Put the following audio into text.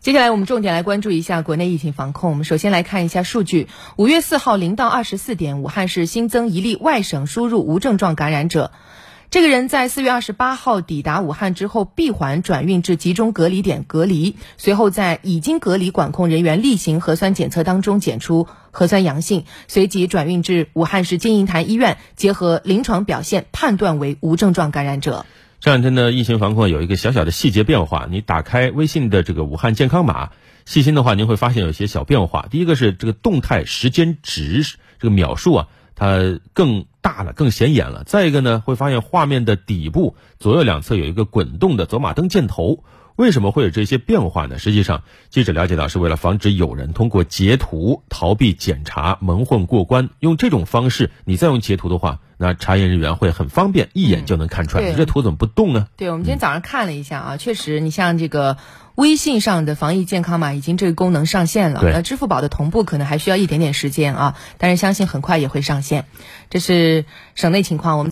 接下来我们重点来关注一下国内疫情防控。我们首先来看一下数据：五月四号零到二十四点，武汉市新增一例外省输入无症状感染者。这个人在四月二十八号抵达武汉之后，闭环转运至集中隔离点隔离，随后在已经隔离管控人员例行核酸检测当中检出核酸阳性，随即转运至武汉市金银潭医院，结合临床表现判断为无症状感染者。这两天的疫情防控有一个小小的细节变化，你打开微信的这个武汉健康码，细心的话您会发现有些小变化。第一个是这个动态时间值这个秒数啊，它更大了，更显眼了。再一个呢，会发现画面的底部左右两侧有一个滚动的走马灯箭头。为什么会有这些变化呢？实际上，记者了解到，是为了防止有人通过截图逃避检查、蒙混过关。用这种方式，你再用截图的话，那查验人员会很方便，一眼就能看出来。你这图怎么不动呢？对，我们今天早上看了一下啊，确实，你像这个微信上的防疫健康码已经这个功能上线了。那支付宝的同步可能还需要一点点时间啊，但是相信很快也会上线。这是省内情况，我们。